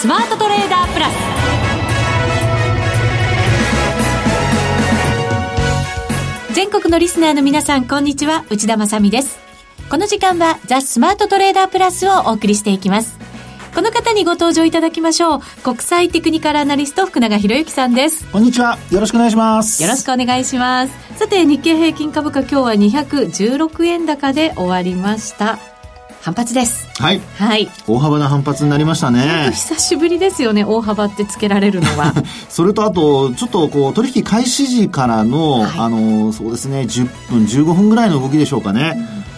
スマートトレーダープラス。全国のリスナーの皆さんこんにちは。内田まさです。この時間はザ・スマートトレーダープラスをお送りしていきます。この方にご登場いただきましょう。国際テクニカルアナリスト福永博之さんです。こんにちは。よろしくお願いします。よろしくお願いします。さて日経平均株価今日は216円高で終わりました反発です。はい。はい。大幅な反発になりましたね。久しぶりですよね、大幅ってつけられるのは。それとあと、ちょっとこう、取引開始時からの、はい、あの、そうですね、10分、15分ぐらいの動きでしょうかね。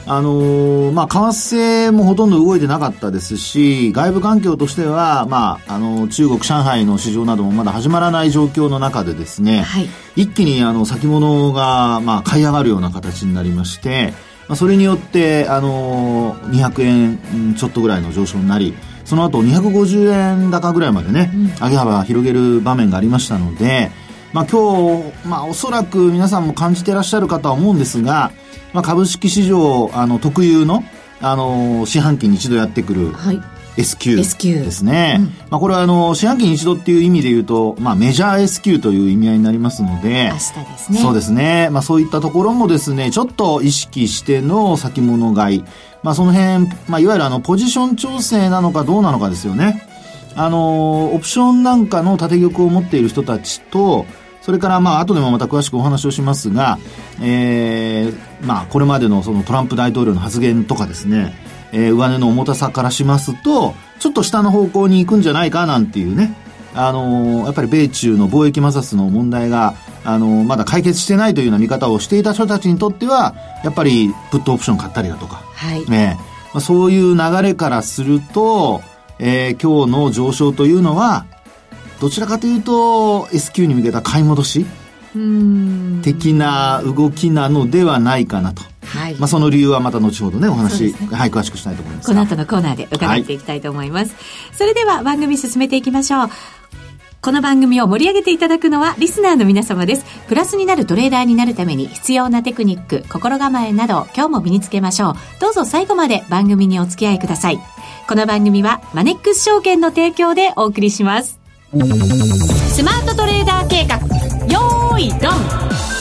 うん、あのまあ、為替もほとんど動いてなかったですし、外部環境としては、まあ、あの、中国、上海の市場などもまだ始まらない状況の中でですね、はい、一気にあの、先物が、まあ、買い上がるような形になりまして、まあ、それによって、あのー、200円ちょっとぐらいの上昇になり、その後250円高ぐらいまでね、うん、上げ幅広げる場面がありましたので、まあ今日、まあおそらく皆さんも感じてらっしゃるかとは思うんですが、まあ株式市場、あの、特有の、あの、四半期に一度やってくる、はい S q ですね。うん、まあこれはあの、四半期に一度っていう意味で言うと、まあメジャー S q という意味合いになりますので、明日ですね。そうですね。まあそういったところもですね、ちょっと意識しての先物買い。まあその辺、まあいわゆるあの、ポジション調整なのかどうなのかですよね。あの、オプションなんかの縦玉を持っている人たちと、それからまあ後でもまた詳しくお話をしますが、えー、まあこれまでのそのトランプ大統領の発言とかですね、えー、上値の重たさからしますと、ちょっと下の方向に行くんじゃないかなんていうね、あのー、やっぱり米中の貿易摩擦の問題が、あのー、まだ解決してないというような見方をしていた人たちにとっては、やっぱり、プットオプション買ったりだとか、はい。ね、まあ、そういう流れからすると、えー、今日の上昇というのは、どちらかというと、S q に向けた買い戻し的な動きなのではないかなと。はい。まあ、その理由はまた後ほどね、お話、ね、はい、詳しくしたいと思います。この後のコーナーで伺っていきたいと思います。はい、それでは番組進めていきましょう。この番組を盛り上げていただくのはリスナーの皆様です。プラスになるトレーダーになるために必要なテクニック、心構えなど今日も身につけましょう。どうぞ最後まで番組にお付き合いください。この番組はマネックス証券の提供でお送りします。スマートトレーダー計画、よーい、ドン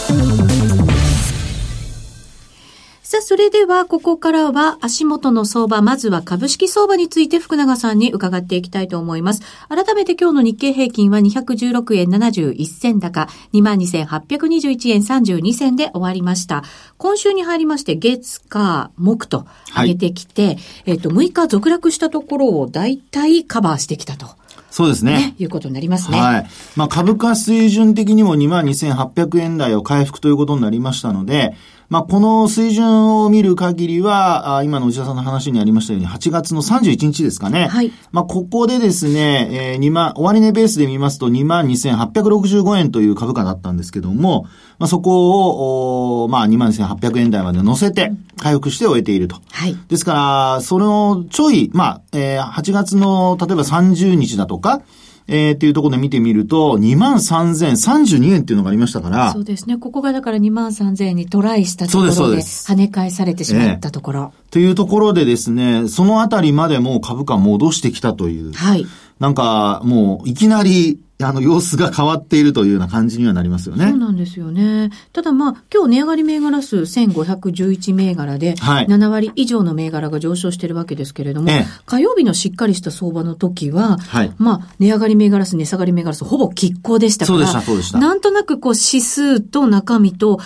それでは、ここからは足元の相場、まずは株式相場について福永さんに伺っていきたいと思います。改めて今日の日経平均は216円71銭高、22,821円32銭で終わりました。今週に入りまして、月、火、木と上げてきて、はい、えっと、6日続落したところを大体カバーしてきたと。そうですね。ねいうことになりますね。はい。まあ株価水準的にも22,800円台を回復ということになりましたので、まあ、この水準を見る限りは、今の内田さんの話にありましたように、8月の31日ですかね。はい。まあ、ここでですね、えー、2万、終値ベースで見ますと22,865円という株価だったんですけども、まあ、そこを、まあ、22,800円台まで乗せて、回復して終えていると。はい。ですから、そのちょい、まあ、えー、8月の、例えば30日だとか、えー、っていうところで見てみると、23,032円っていうのがありましたから。そうですね。ここがだから23,000円にトライしたところで、跳ね返されてしまったところ。えー、というところでですね、そのあたりまでも株価戻してきたという。はい。なんか、もう、いきなり、あの、様子が変わっているというような感じにはなりますよね。そうなんですよね。ただまあ、今日値上がり銘柄数1511銘柄で、はい、7割以上の銘柄が上昇しているわけですけれども、ええ、火曜日のしっかりした相場の時は、はい、まあ、値上がり銘柄数、値下がり銘柄数、ほぼ拮抗でしたから、そうでした、そうでした。なんとなくこう、指数と中身と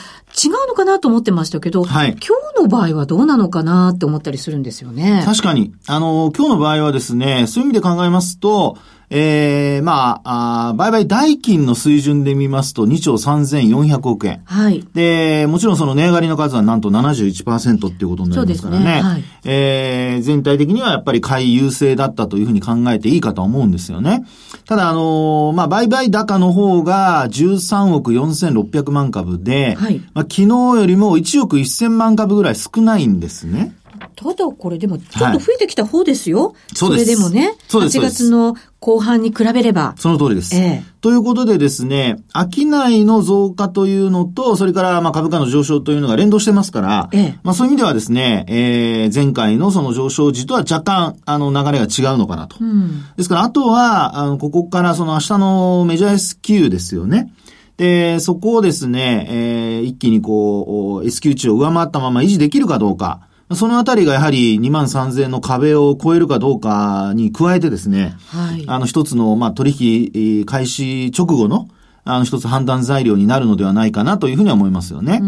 違うのかなと思ってましたけど、はい、今日の場合はどうなのかなって思ったりするんですよね。確かに。あの、今日の場合はですね、そういう意味で考えますと、ええー、まあ、あ売買代金の水準で見ますと2兆3400億円。はい。で、もちろんその値上がりの数はなんと71%っていうことになりますからね。ねはい、えー、全体的にはやっぱり買い優勢だったというふうに考えていいかと思うんですよね。ただ、あのー、まあ、売買高の方が13億4600万株で、はい。まあ、昨日よりも1億1000万株ぐらい少ないんですね。ただこれでもちょっと増えてきた方ですよ。はい、そうです。それでもね、そう8月の後半に比べれば。その通りです。ええ、ということでですね、商いの増加というのと、それからまあ株価の上昇というのが連動してますから、ええ、まあそういう意味ではですね、えー、前回のその上昇時とは若干、あの流れが違うのかなと。うん、ですから、あとは、あの、ここからその明日のメジャー S q ですよね。で、そこをですね、えー、一気にこう、S q 値を上回ったまま維持できるかどうか。そのあたりがやはり2万3000の壁を超えるかどうかに加えてですね、はい、あの一つの、まあ、取引開始直後の、あの一つ判断材料になるのではないかなというふうには思いますよね。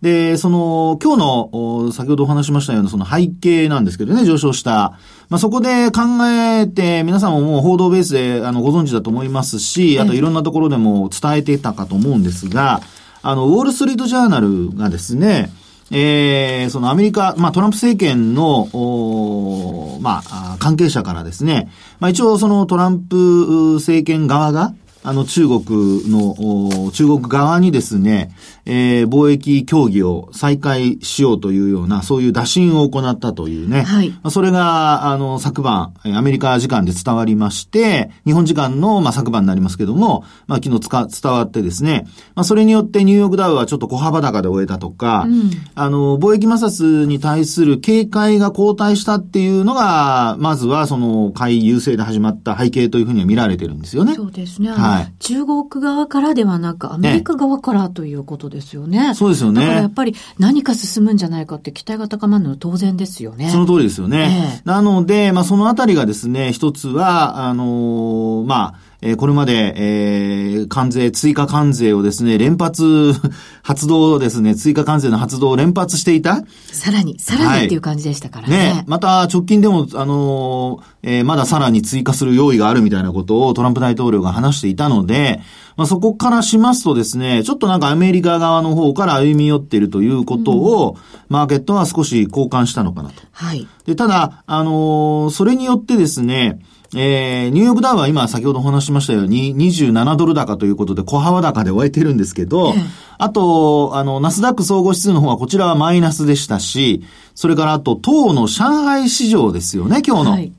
で、その、今日の、先ほどお話しましたようなその背景なんですけどね、上昇した。まあ、そこで考えて、皆さんももう報道ベースで、あの、ご存知だと思いますし、あといろんなところでも伝えていたかと思うんですが、あの、ウォールストリートジャーナルがですね、えー、そのアメリカ、まあトランプ政権の、おまあ、関係者からですね、まあ一応そのトランプ政権側が、あの中国の、中国側にですね、えー、貿易協議を再開しようというような、そういう打診を行ったというね。はい。それが、あの、昨晩、アメリカ時間で伝わりまして、日本時間の、まあ、昨晩になりますけども、まあ、昨日つか、伝わってですね、まあ、それによってニューヨークダウはちょっと小幅高で終えたとか、うん、あの、貿易摩擦に対する警戒が後退したっていうのが、まずはその、買い優勢で始まった背景というふうには見られてるんですよね。そうですね。はい。中国側からではなく、アメリカ側からということですよね。そうですよね。だからやっぱり何か進むんじゃないかって期待が高まるのは当然ですよね。その通りですよね。えー、なので、まあそのあたりがですね、一つは、あのー、まあ、えー、これまで、えー、関税、追加関税をですね、連発、発動ですね、追加関税の発動を連発していた。さらに、さらにっていう感じでしたからね。ね、また直近でも、あのー、えー、まださらに追加する用意があるみたいなことをトランプ大統領が話していたので、まあ、そこからしますとですね、ちょっとなんかアメリカ側の方から歩み寄っているということを、マーケットは少し交換したのかなと。はい。で、ただ、あのー、それによってですね、えー、ニューヨークダウは今先ほどお話しましたように27ドル高ということで小幅高で終えてるんですけど、あと、あの、ナスダック総合指数の方はこちらはマイナスでしたし、それからあと、当の上海市場ですよね、今日の。はい、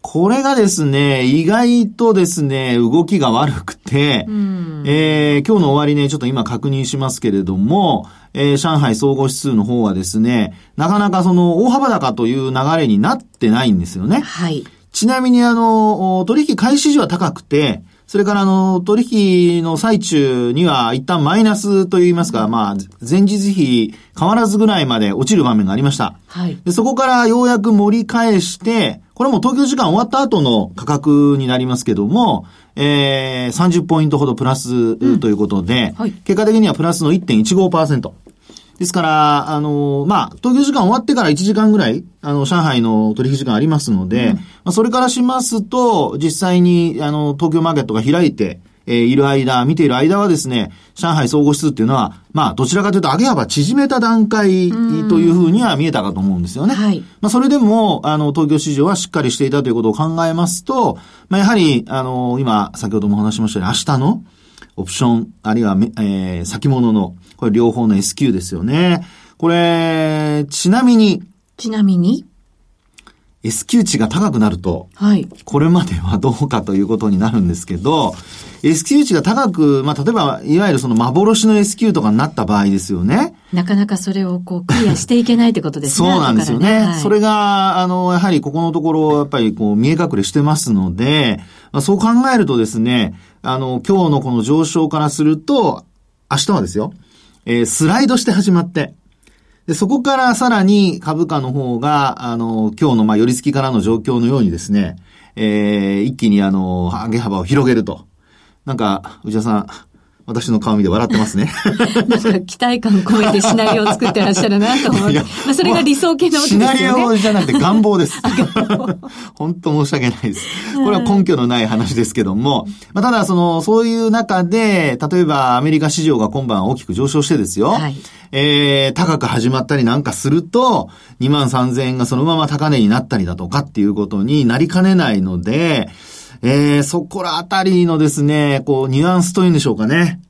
これがですね、意外とですね、動きが悪くて、えー、今日の終わりね、ちょっと今確認しますけれども、えー、上海総合指数の方はですね、なかなかその大幅高という流れになってないんですよね。はい。ちなみにあの、取引開始時は高くて、それからあの、取引の最中には一旦マイナスといいますか、まあ、前日比変わらずぐらいまで落ちる場面がありました。はい。で、そこからようやく盛り返して、これも東京時間終わった後の価格になりますけども、えー、30ポイントほどプラスということで、うんはい、結果的にはプラスの1.15%。ですから、あの、まあ、東京時間終わってから1時間ぐらい、あの、上海の取引時間ありますので、うん、まあ、それからしますと、実際に、あの、東京マーケットが開いて、えー、いる間、見ている間はですね、上海総合指数っていうのは、まあ、どちらかというと上げ幅縮めた段階というふうには見えたかと思うんですよね。はい。まあ、それでも、あの、東京市場はしっかりしていたということを考えますと、まあ、やはり、あの、今、先ほども話しましたように、明日の、オプション、あるいは、えー、先物の、これ両方の S q ですよね。これ、ちなみに。ちなみに？S q 値が高くなると、はい。これまではどうかということになるんですけど、S q 値が高く、まあ、例えば、いわゆるその幻の S q とかになった場合ですよね。なかなかそれをこう、クリアしていけないってことですね。そうなんですよね。ねはい、それが、あの、やはりここのところ、やっぱりこう、見え隠れしてますので、まあ、そう考えるとですね、あの、今日のこの上昇からすると、明日はですよ、えー、スライドして始まって、で、そこからさらに株価の方が、あの、今日のま、寄り付きからの状況のようにですね、えー、一気にあの、上げ幅を広げると。なんか、内田さん、私の顔見て笑ってますね。なんか期待感込めてシナリオを作ってらっしゃるなと思って。まあ、それが理想系の、ね、シナリオじゃなくて願望です。本当申し訳ないです。これは根拠のない話ですけども、まあ、ただその、そういう中で、例えばアメリカ市場が今晩大きく上昇してですよ。はい、えー、高く始まったりなんかすると、2万3000円がそのまま高値になったりだとかっていうことになりかねないので、えー、そこらあたりのですね、こう、ニュアンスというんでしょうかね。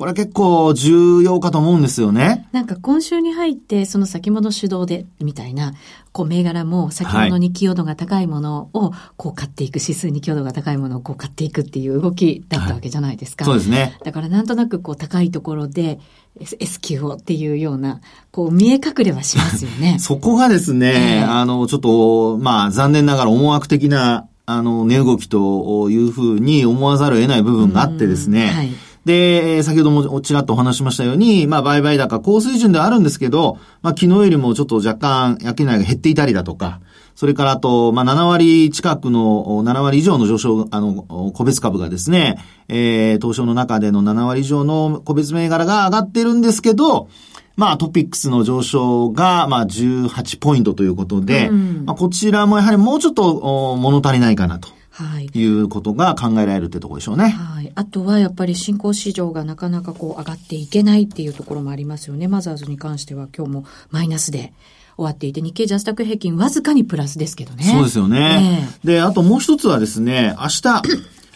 これは結構重要かと思うんですよね。なんか今週に入ってその先物主導でみたいな、こう銘柄も先物に寄与度が高いものをこう買っていく、指数に寄与度が高いものをこう買っていくっていう動きだったわけじゃないですか。はい、そうですね。だからなんとなくこう高いところで S q をっていうような、こう見え隠れはしますよね。そこがですね、えー、あの、ちょっと、まあ残念ながら思惑的なあの、値動きというふうに思わざるを得ない部分があってですね、はい。で、先ほどもちらっとお話しましたように、まあ、売買高高水準ではあるんですけど、まあ、昨日よりもちょっと若干、商いが減っていたりだとか、それからあと、まあ、7割近くの、7割以上の上昇、あの、個別株がですね、えー、東証の中での7割以上の個別銘柄が上がってるんですけど、まあ、トピックスの上昇が、まあ、18ポイントということで、うん、まあ、こちらもやはりもうちょっと、物足りないかなと。はい。いうことが考えられるってところでしょうね。はい。あとはやっぱり新興市場がなかなかこう上がっていけないっていうところもありますよね。マザーズに関しては今日もマイナスで。終わっていて、日経ジャスタック平均わずかにプラスですけどね。そうですよね。えー、で、あともう一つはですね、明日、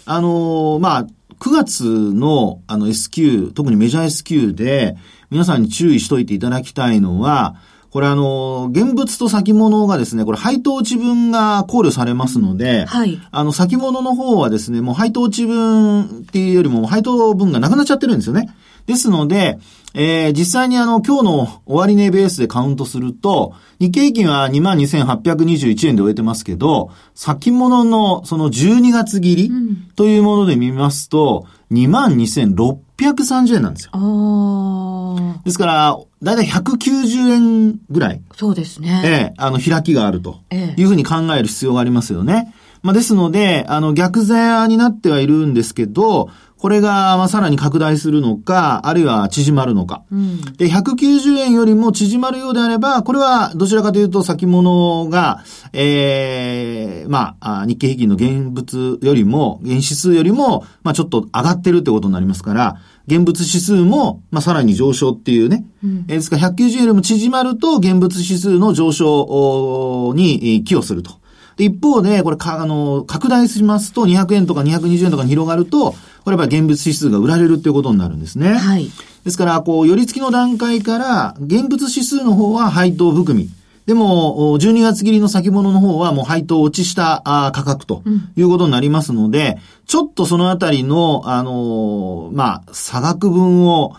あのー、まあ、9月のあの S q 特にメジャー S q で、皆さんに注意しといていただきたいのは、これあの、現物と先物がですね、これ配当値分が考慮されますので、はい。あの、先物の方はですね、もう配当値分っていうよりも配当分がなくなっちゃってるんですよね。ですので、えー、実際にあの、今日の終値ベースでカウントすると、日経平均は22,821円で終えてますけど、先物のその12月切りというもので見ますと、22,630円なんですよ。ですから、だいたい190円ぐらい。そうですね。ええあの、開きがあるというふうに考える必要がありますよね。まあ、ですので、あの、逆座になってはいるんですけど、これが、まあ、さらに拡大するのか、あるいは縮まるのか。うん、で、190円よりも縮まるようであれば、これはどちらかというと先物が、ええー、まあ、日経平均の現物よりも、現指数よりも、まあ、ちょっと上がってるってことになりますから、現物指数も、まあ、さらに上昇っていうね。うん、えですから190円よりも縮まると、現物指数の上昇に寄与すると。で、一方で、これか、あの、拡大しますと、200円とか220円とかに広がると、これやっぱり現物指数が売られるっていうことになるんですね。はい。ですから、こう、寄り付きの段階から、現物指数の方は配当含み。でも、12月切りの先物の方はもう配当落ちした価格ということになりますので、うん、ちょっとそのあたりの、あのー、まあ、差額分を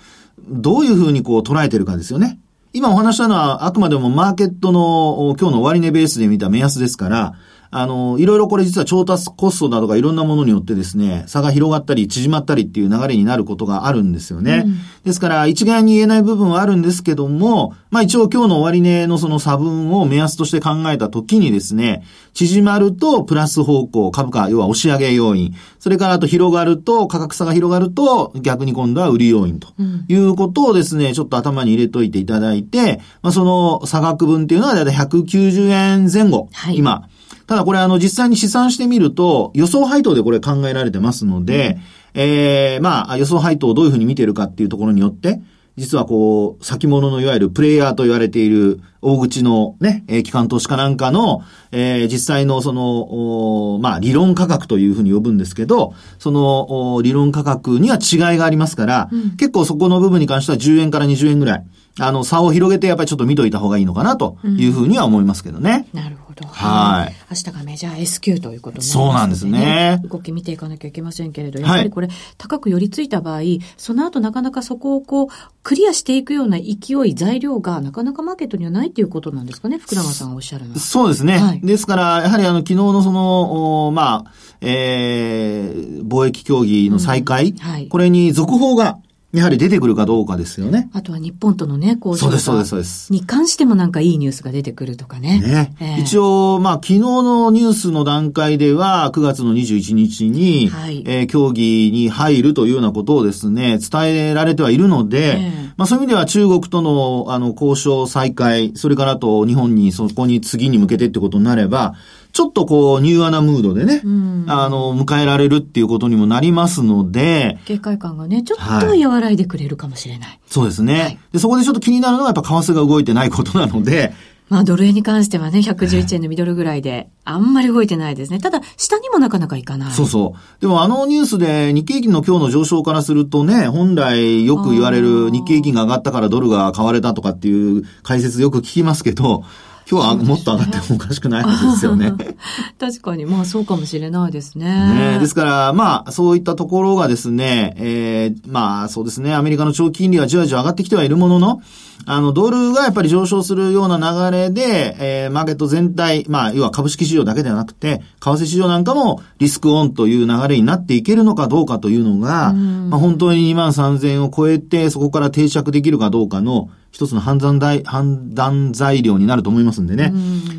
どういうふうにこう捉えてるかですよね。今お話したのはあくまでもマーケットの今日の終値ベースで見た目安ですから、あの、いろいろこれ実は調達コストなどがいろんなものによってですね、差が広がったり縮まったりっていう流れになることがあるんですよね。うん、ですから、一概に言えない部分はあるんですけども、まあ一応今日の終値のその差分を目安として考えたときにですね、縮まるとプラス方向、株価、要は押し上げ要因。それからあと広がると、価格差が広がると、逆に今度は売り要因ということをですね、ちょっと頭に入れといていただいて、まあその差額分っていうのはだいたい190円前後。はい、今。ただこれあの実際に試算してみると予想配当でこれ考えられてますので、うん、えー、まあ予想配当をどういうふうに見てるかっていうところによって、実はこう、先物のいわゆるプレイヤーと言われている大口のね、えー、機関投資家なんかの、えー、実際のその、まあ理論価格というふうに呼ぶんですけど、その理論価格には違いがありますから、うん、結構そこの部分に関しては10円から20円ぐらい、あの、差を広げてやっぱりちょっと見といた方がいいのかなというふうには思いますけどね。うん、なるほど。はい。明日がメジャー S q ということになります、ね、そうなんですね。動き見ていかなきゃいけませんけれど、やっぱりこれ、高く寄りついた場合、その後なかなかそこをこう、クリアしていくような勢い、材料がなかなかマーケットにはないということなんですかね、福永さんがおっしゃるのは。そうですね。はい、ですから、やはりあの、昨日のその、まあ、えー、貿易協議の再開、うんはい、これに続報がやはり出てくるかどうかですよね。あとは日本とのね、交渉そうです、そうです、そうです。に関してもなんかいいニュースが出てくるとかね。ね。えー、一応、まあ、昨日のニュースの段階では、9月の21日に、はい、えー、協議に入るというようなことをですね、伝えられてはいるので、えー、まあ、そういう意味では中国との、あの、交渉再開、それからと日本にそこに次に向けてってことになれば、ちょっとこう、ニューアナムードでね、うん、あの、迎えられるっていうことにもなりますので、警戒感がね、ちょっと和らいでくれるかもしれない。はい、そうですね、はい、で。そこでちょっと気になるのはやっぱ為替が動いてないことなので、まあ、ドル円に関してはね、111円のミドルぐらいで、あんまり動いてないですね。ただ、下にもなかなかいかない。そうそう。でもあのニュースで日経平均の今日の上昇からするとね、本来よく言われる日経平均が上がったからドルが買われたとかっていう解説よく聞きますけど、今日はもっと上がってもおかしくないですよね。確かに、まあそうかもしれないですね。ねですから、まあ、そういったところがですね、えー、まあそうですね、アメリカの長期金利はじわじわ上がってきてはいるものの、あの、ドルがやっぱり上昇するような流れで、えー、マーケット全体、まあ、要は株式市場だけではなくて、為替市場なんかもリスクオンという流れになっていけるのかどうかというのが、まあ、本当に2万3000円を超えて、そこから定着できるかどうかの、一つの判断材判断材料になると思いますんでね。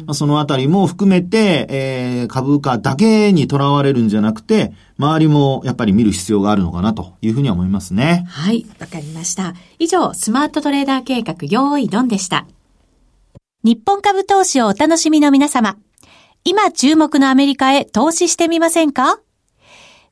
まあ、そのあたりも含めて、えー、株価だけにとらわれるんじゃなくて、周りもやっぱり見る必要があるのかなというふうには思いますね。はい、わかりました。以上、スマートトレーダー計画、用意ドンでした。日本株投資をお楽しみの皆様。今注目のアメリカへ投資してみませんか？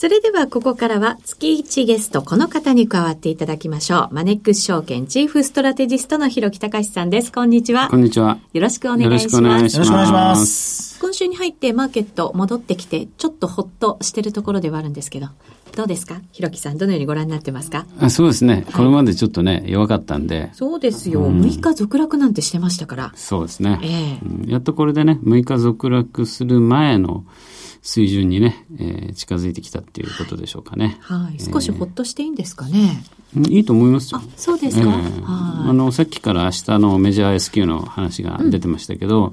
それではここからは月1ゲストこの方に加わっていただきましょう。マネックス証券チーフストラテジストの広木隆さんです。こんにちは。こんにちは。よろしくお願いします。よろしくお願いします。今週に入ってマーケット戻ってきて、ちょっとほっとしてるところではあるんですけど、どうですか？広木さん、どのようにご覧になってますか？あそうですね、これまでちょっとね、弱かったんで。そうですよ、うん、6日続落なんてしてましたから。そうですね。ええーうん、やっとこれでね、6日続落する前の、水準にね、えー、近づいてきたっていうことでしょうかね。はい。少しほっとしていいんですかね。いいと思いますよ。そうですか、えー、あの、さっきから明日のメジャー S q の話が出てましたけど、うん、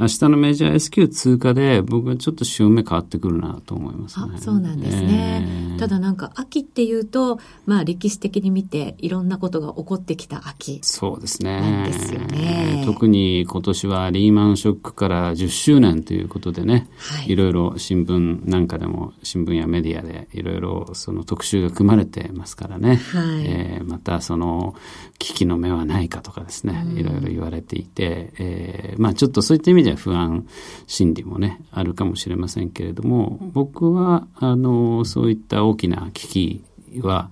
明日のメジャー S q 通過で僕はちょっと潮目変わってくるなと思いますね。あ、そうなんですね。えー、ただなんか秋っていうと、まあ歴史的に見ていろんなことが起こってきた秋。そうですね。ですよね。特に今年はリーマンショックから10周年ということでね、はい、いろいろ新聞なんかでも新聞やメディアでいろいろその特集が組まれてますからね。はいえー、またその危機の目はないかとかですね、いろいろ言われていて、えー、まあちょっとそういった意味では不安心理もね、あるかもしれませんけれども、僕は、あの、そういった大きな危機は、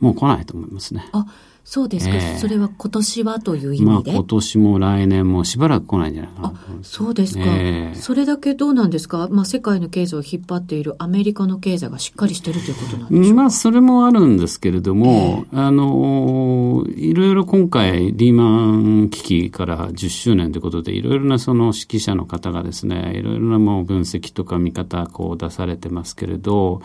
もう来ないと思いますね。あそうですか、え。ー、それは今年はという意味で、まあ、今年も来年もしばらく来ないんじゃないかな。あそうですか、え。ー、それだけどうなんですか、まあ、世界の経済を引っ張っているアメリカの経済がしっかりしてるということなんでしょうまあ、それもあるんですけれども、えー、あのいろいろ今回リーマン危機から10周年ということでいろいろなその指揮者の方がですねいろいろなもう分析とか見方こう出されてますけれど、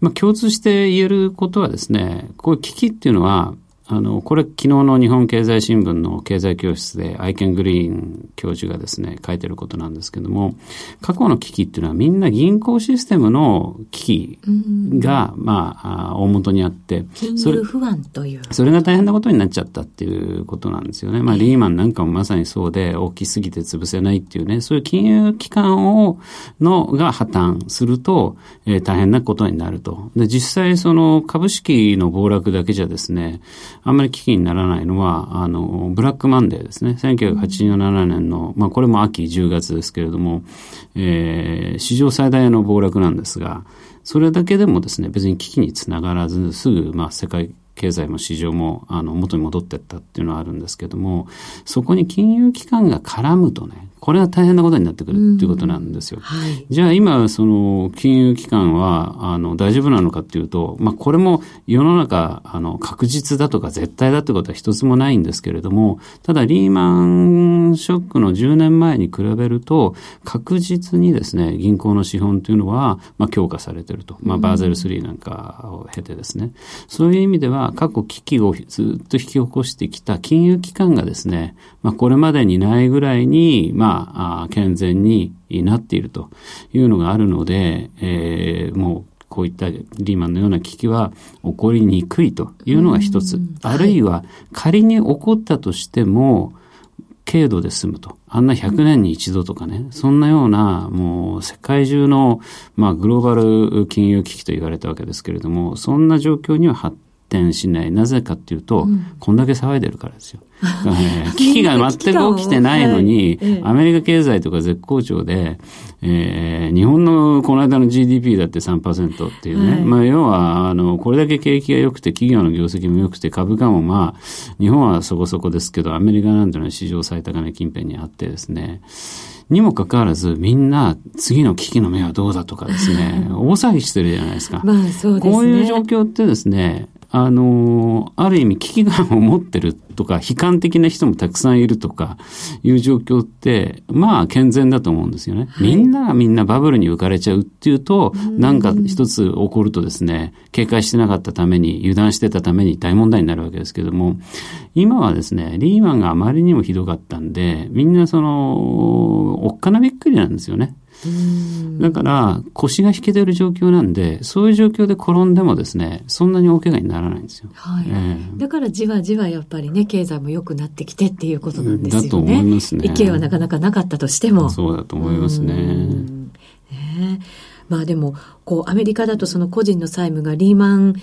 まあ、共通して言えることはですねこういう危機っていうのはあの、これ昨日の日本経済新聞の経済教室でアイケン・グリーン教授がですね、書いてることなんですけども、過去の危機っていうのはみんな銀行システムの危機が、まあ、大元にあって、金融不安という。それが大変なことになっちゃったっていうことなんですよね。まあ、リーマンなんかもまさにそうで、大きすぎて潰せないっていうね、そういう金融機関を、のが破綻すると、えー、大変なことになると。で、実際その株式の暴落だけじゃですね、あんまり危機にならないのは、あの、ブラックマンデーですね。1987年の、まあこれも秋10月ですけれども、えー、史上最大の暴落なんですが、それだけでもですね、別に危機につながらず、すぐ、まあ世界経済も市場もあの元に戻っていったっていうのはあるんですけども、そこに金融機関が絡むとね、これは大変なことになってくるっていうことなんですよ。はい、じゃあ今、その金融機関は、あの、大丈夫なのかっていうと、まあこれも世の中、あの、確実だとか絶対だってことは一つもないんですけれども、ただリーマンショックの10年前に比べると、確実にですね、銀行の資本というのは、まあ強化されてると。まあバーゼル3なんかを経てですね。そういう意味では、過去危機をずっと引き起こしてきた金融機関がですね、まあこれまでにないぐらいに、まあまあ、健全になっているというのがあるので、えー、もうこういったリーマンのような危機は起こりにくいというのが一つ。あるいは仮に起こったとしても、軽度で済むと。あんな100年に一度とかね、そんなような、もう世界中の、まあグローバル金融危機と言われたわけですけれども、そんな状況には発展しない。なぜかっていうと、うん、こんだけ騒いでるからですよ。危機が全く起きてないのに、アメリカ経済とか絶好調で、えー、日本のこの間の GDP だって3%っていうね。はい、まあ要は、あの、これだけ景気が良くて、企業の業績も良くて、株価もまあ、日本はそこそこですけど、アメリカなんていうのは史上最高値近辺にあってですね。にもかかわらず、みんな次の危機の目はどうだとかですね、大騒ぎしてるじゃないですか。まあそうですね。こういう状況ってですね、あの、ある意味危機感を持ってるとか、悲観的な人もたくさんいるとか、いう状況って、まあ健全だと思うんですよね。はい、みんながみんなバブルに浮かれちゃうっていうと、なんか一つ起こるとですね、警戒してなかったために、油断してたために大問題になるわけですけども、今はですね、リーマンがあまりにもひどかったんで、みんなその、おっかなびっくりなんですよね。だから、腰が引けてる状況なんで、そういう状況で転んでもですね、そんなに大怪我にならないんですよ。はい。えー、だからじわじわやっぱりね、経済も良くなってきてっていうことなんですよね。だと思いますね。勢いはなかなかなかったとしても。そうだと思いますね。ねまあでも、こう、アメリカだとその個人の債務がリーマン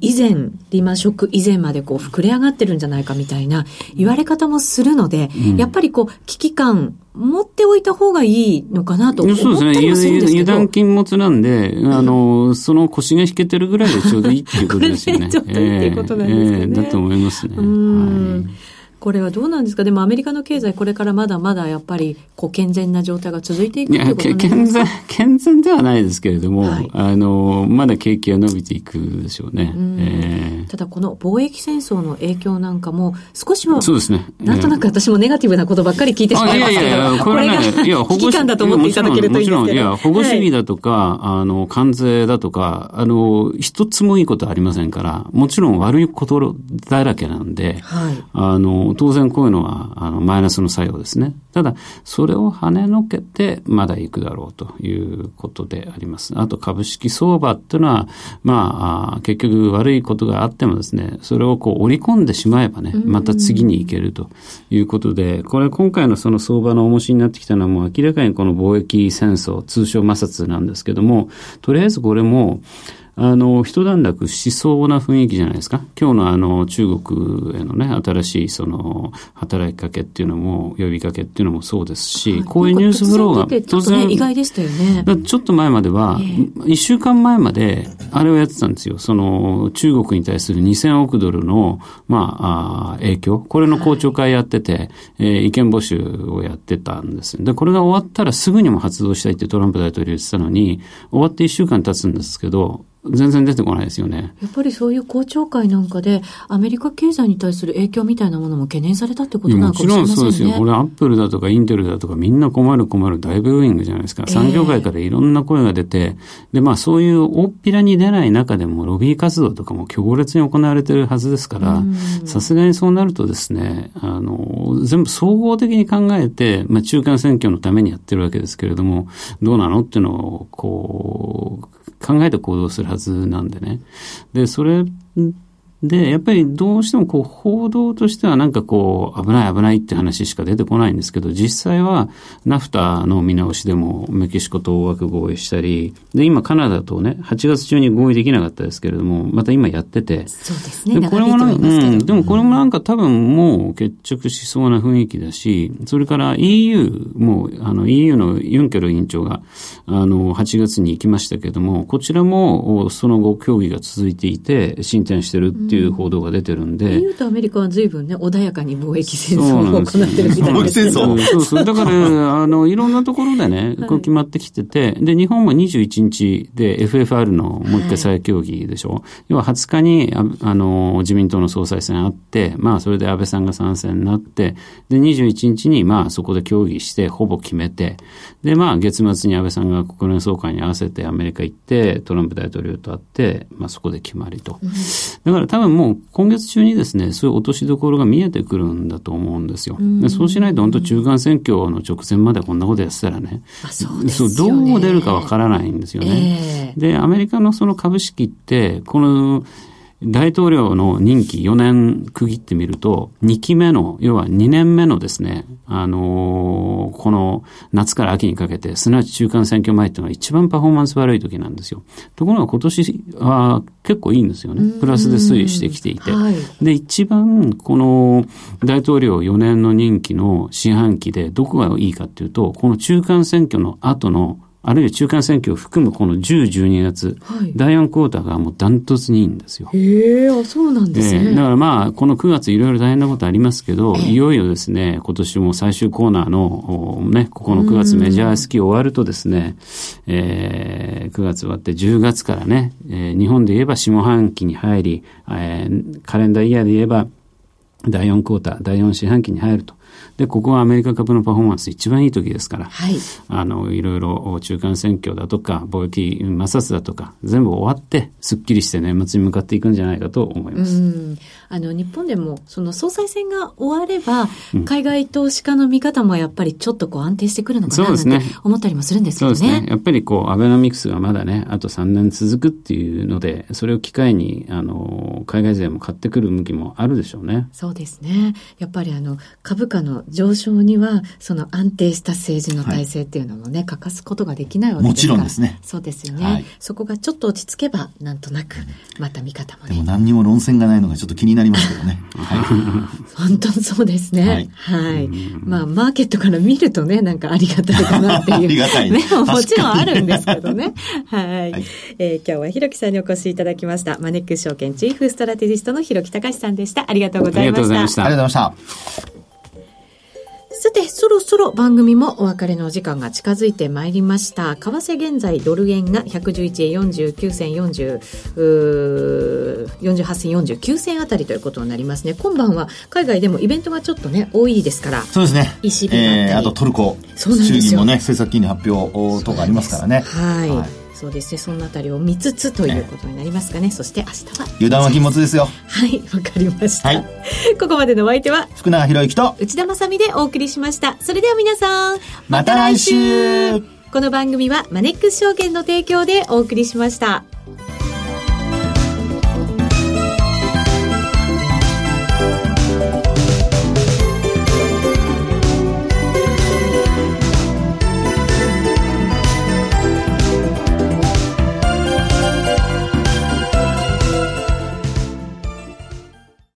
以前、リーマンショック以前までこう膨れ上がってるんじゃないかみたいな言われ方もするので、うん、やっぱりこう、危機感持っておいた方がいいのかなと思ったりもするんですけど。そうですね。油断禁物なんで、あの、その腰が引けてるぐらいでちょうどいいっていうことですよね。ちょうどいいっていうことなんですね。えー、だと思いますね。はいこれはどうなんですか？でもアメリカの経済これからまだまだやっぱりこう健全な状態が続いていくいや、健全、健全ではないですけれども、はい、あの、まだ景気は伸びていくでしょうね。うえー、ただこの貿易戦争の影響なんかも少しは、そうですね。なんとなく私もネガティブなことばっかり聞いてしまいますけど、いやいやいやこれが、いや、危機感だと思っていただけるといいですけど。もちろん、いや、保護主義だとか、はい、あの、関税だとか、あの、一つもいいことありませんから、もちろん悪いことだらけなんで、はい、あの、当然こういうのはは、あの、マイナスの作用ですね。ただ、それを跳ねのけて、まだ行くだろうということであります。あと、株式相場っていうのは、まあ、結局悪いことがあってもですね、それをこう織り込んでしまえばね、また次に行けるということで、これ今回のその相場の重しになってきたのはもう明らかにこの貿易戦争、通称摩擦なんですけども、とりあえずこれも、あの、一段落しそうな雰囲気じゃないですか。今日のあの、中国へのね、新しいその、働きかけっていうのも、呼びかけっていうのもそうですし、はい、こういうニュースフローが突然、ね、意外でしたよね。ちょっと前までは、1週間前まで、あれをやってたんですよ。その、中国に対する2000億ドルの、まあ、あ影響。これの公聴会やってて、はい、えー、意見募集をやってたんですで、これが終わったらすぐにも発動したいってトランプ大統領言ってたのに、終わって1週間経つんですけど、全然出てこないですよね。やっぱりそういう公聴会なんかで、アメリカ経済に対する影響みたいなものも懸念されたってことなのかもしれませんね。もちろんそうですよ。これアップルだとかインテルだとかみんな困る困る大ブーイングじゃないですか。産業界からいろんな声が出て、で、まあそういう大っぴらに出ない中でもロビー活動とかも強烈に行われてるはずですから、さすがにそうなるとですね、あの、全部総合的に考えて、まあ中間選挙のためにやってるわけですけれども、どうなのっていうのを、こう、考えて行動するはずなんでね。で、それで、やっぱりどうしてもこう報道としてはなんかこう危ない危ないって話しか出てこないんですけど、実際はナフタの見直しでもメキシコと大枠合意したり、で、今カナダとね、8月中に合意できなかったですけれども、また今やってて。そうですね。でこれもなんか、うん、でもこれもなんか多分もう決着しそうな雰囲気だし、それから EU も、あの EU のユンケル委員長が、あの、8月に行きましたけれども、こちらもその後協議が続いていて、進展してるっていう報道が出てるんで。EU とアメリカは随分ね、穏やかに貿易戦争を行ってるみたいですけど。そうそう。だから、あの、いろんなところでね、こう決まってきてて、で、日本も21日で FFR のもう一回再協議でしょ？はい、要は20日にあ、あの、自民党の総裁選あって、まあ、それで安倍さんが参戦になって、で、21日に、まあ、そこで協議して、ほぼ決めて、で、まあ、月末に安倍さんが国連総会に合わせてアメリカ行って、トランプ大統領と会って、まあ、そこで決まりと。だから多分もう今月中にですね、そういう落としどころが見えてくるんだと思うんですよ。でそうしないと本当中間選挙の直前までこんなことやってたらね、そうそうどう出るかわからないんですよね。えー、で、アメリカのその株式って、この大統領の任期4年区切ってみると、2期目の、要は2年目のですね、あのー、この夏から秋にかけて、すなわち中間選挙前っていうのは一番パフォーマンス悪い時なんですよ。ところが今年は結構いいんですよね。プラスで推移してきていて。はい、で、一番この大統領4年の任期の四半期でどこがいいかっていうと、この中間選挙の後のあるいは中間選挙を含むこの10、12月、はい、第4クォーターがもうダントツにいいんですよ。へえ、そうなんですね。だからまあ、この9月いろいろ大変なことありますけど、いよいよですね、今年も最終コーナーの、ね、ここの9月メジャースキー終わるとですね、えー、9月終わって10月からね、えー、日本で言えば下半期に入り、えー、カレンダーイヤーで言えば、第4クォーター、第4四半期に入ると。で、ここはアメリカ株のパフォーマンス一番いい時ですから、はい、あの、いろいろ中間選挙だとか、貿易摩擦だとか、全部終わって、すっきりして年末に向かっていくんじゃないかと思います。あの、日本でも、その総裁選が終われば、海外投資家の見方もやっぱりちょっとこう安定してくるのかなって思ったりもするんですけどね。そうですね。やっぱりこう、アベノミクスがまだね、あと3年続くっていうので、それを機会に、あの、海外勢も買ってくる向きもあるでしょうね。そうですね。やっぱりあの、株価の上昇には、その安定した政治の体制っていうのもね、はい、欠かすことができないわけですから。もちろんですね。そうですよね。はい、そこがちょっと落ち着けば、なんとなく、また見方もね。でも何にも論戦がないのがちょっと気になりますけどね。はい、本当そうですね。はい。はい、まあ、マーケットから見るとね、なんかありがたいかなっていう。ありがたい。ね、もちろんあるんですけどね。はい。はい、えー、今日はひろきさんにお越しいただきました。マネックス証券チーフストラテジストのひろきたかしさんでした。ありがとうございました。ありがとうございました。ありがとうございました。さて、そろそろ番組もお別れのお時間が近づいてまいりました。為替現在ドル円が111円49銭40、48銭49銭あたりということになりますね。今晩は海外でもイベントがちょっとね、多いですから。そうですね。ECB えー、あとトルコ。そうなんですよ。もね、政策金利発表とかありますからね。はい、はいそうですね。そのあたりを見つつということになりますかね、そして明日は。油断は禁物ですよ。はいわかりました、はい、ここまでのお相手は？福永博之と。内田まさみでお送りしました。それでは皆さんまた来週。この番組はマネックス証券の提供でお送りしました。